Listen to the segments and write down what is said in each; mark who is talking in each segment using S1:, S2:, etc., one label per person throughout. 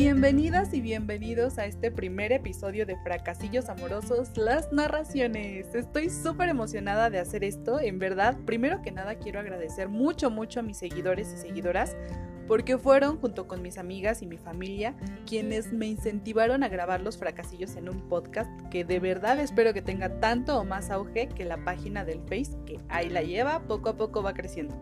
S1: Bienvenidas y bienvenidos a este primer episodio de Fracasillos Amorosos, las narraciones. Estoy súper emocionada de hacer esto, en verdad. Primero que nada quiero agradecer mucho, mucho a mis seguidores y seguidoras porque fueron, junto con mis amigas y mi familia, quienes me incentivaron a grabar los fracasillos en un podcast que de verdad espero que tenga tanto o más auge que la página del Face, que ahí la lleva, poco a poco va creciendo.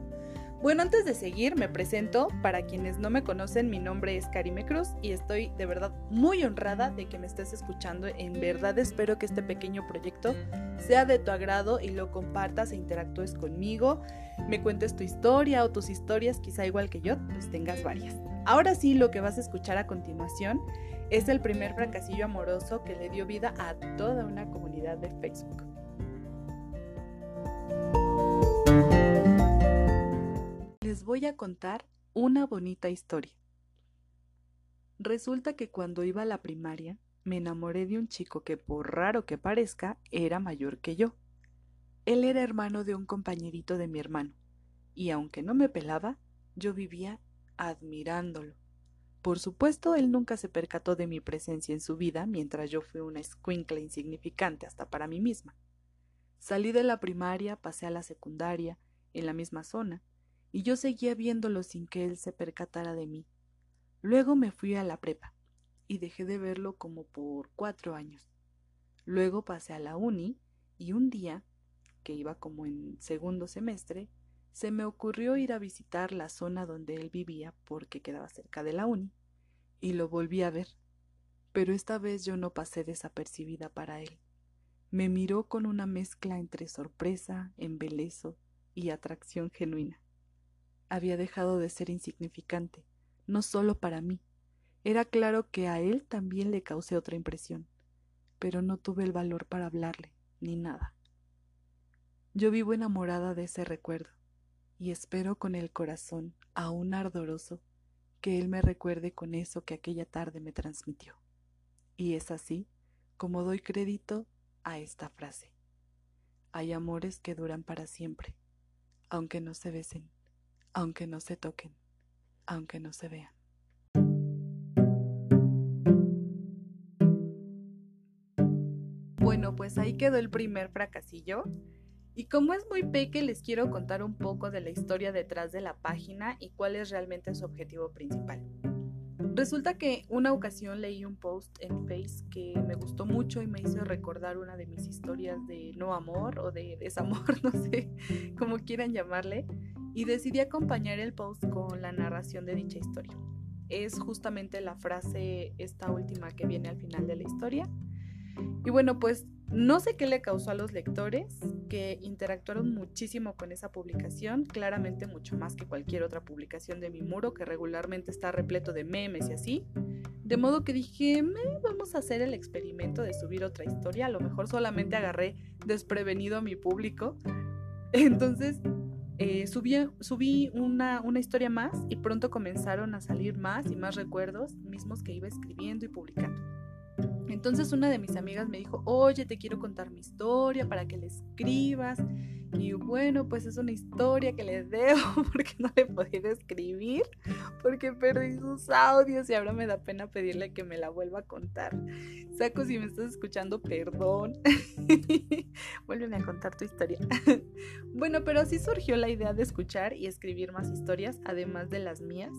S1: Bueno, antes de seguir, me presento. Para quienes no me conocen, mi nombre es Karime Cruz y estoy de verdad muy honrada de que me estés escuchando. En verdad espero que este pequeño proyecto sea de tu agrado y lo compartas e interactúes conmigo. Me cuentes tu historia o tus historias, quizá igual que yo, pues tengas varias. Ahora sí, lo que vas a escuchar a continuación es el primer fracasillo amoroso que le dio vida a toda una comunidad de Facebook. Voy a contar una bonita historia. Resulta que cuando iba a la primaria me enamoré de un chico que por raro que parezca era mayor que yo. Él era hermano de un compañerito de mi hermano, y aunque no me pelaba, yo vivía admirándolo. Por supuesto, él nunca se percató de mi presencia en su vida mientras yo fui una escuincla insignificante hasta para mí misma. Salí de la primaria, pasé a la secundaria, en la misma zona, y yo seguía viéndolo sin que él se percatara de mí. Luego me fui a la prepa y dejé de verlo como por cuatro años. Luego pasé a la uni y un día, que iba como en segundo semestre, se me ocurrió ir a visitar la zona donde él vivía porque quedaba cerca de la uni, y lo volví a ver. Pero esta vez yo no pasé desapercibida para él. Me miró con una mezcla entre sorpresa, embelezo y atracción genuina había dejado de ser insignificante, no solo para mí. Era claro que a él también le causé otra impresión, pero no tuve el valor para hablarle, ni nada. Yo vivo enamorada de ese recuerdo, y espero con el corazón aún ardoroso que él me recuerde con eso que aquella tarde me transmitió. Y es así como doy crédito a esta frase. Hay amores que duran para siempre, aunque no se besen aunque no se toquen, aunque no se vean. Bueno, pues ahí quedó el primer fracasillo. Y como es muy peque, les quiero contar un poco de la historia detrás de la página y cuál es realmente su objetivo principal. Resulta que una ocasión leí un post en Face que me gustó mucho y me hizo recordar una de mis historias de no amor o de desamor, no sé cómo quieran llamarle, y decidí acompañar el post con la narración de dicha historia. Es justamente la frase esta última que viene al final de la historia. Y bueno, pues no sé qué le causó a los lectores, que interactuaron muchísimo con esa publicación, claramente mucho más que cualquier otra publicación de mi muro, que regularmente está repleto de memes y así. De modo que dije, vamos a hacer el experimento de subir otra historia, a lo mejor solamente agarré desprevenido a mi público. Entonces eh, subí, una, una, historia más y pronto comenzaron a salir más y más recuerdos mismos que iba escribiendo y publicando. Entonces una de mis amigas me dijo, oye, te quiero contar mi historia para que la escribas. Y bueno, pues es una historia que le debo porque no le podido escribir, porque perdí sus audios y ahora me da pena pedirle que me la vuelva a contar. Saco, si me estás escuchando, perdón. Vuélveme a contar tu historia. bueno, pero así surgió la idea de escuchar y escribir más historias, además de las mías,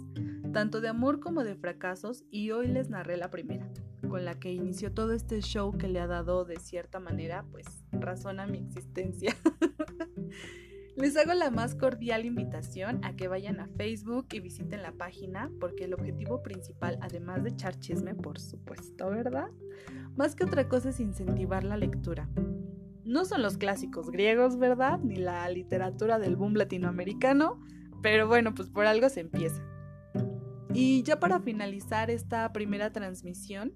S1: tanto de amor como de fracasos, y hoy les narré la primera, con la que inició todo este show que le ha dado de cierta manera, pues, razón a mi existencia. Les hago la más cordial invitación a que vayan a Facebook y visiten la página porque el objetivo principal, además de echar chisme, por supuesto, ¿verdad? Más que otra cosa es incentivar la lectura. No son los clásicos griegos, ¿verdad? Ni la literatura del boom latinoamericano, pero bueno, pues por algo se empieza. Y ya para finalizar esta primera transmisión,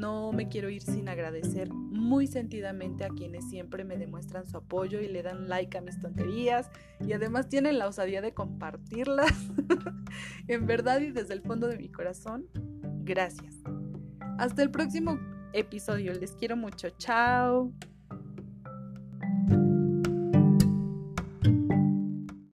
S1: no me quiero ir sin agradecer muy sentidamente a quienes siempre me demuestran su apoyo y le dan like a mis tonterías y además tienen la osadía de compartirlas. en verdad y desde el fondo de mi corazón, gracias. Hasta el próximo episodio, les quiero mucho, chao.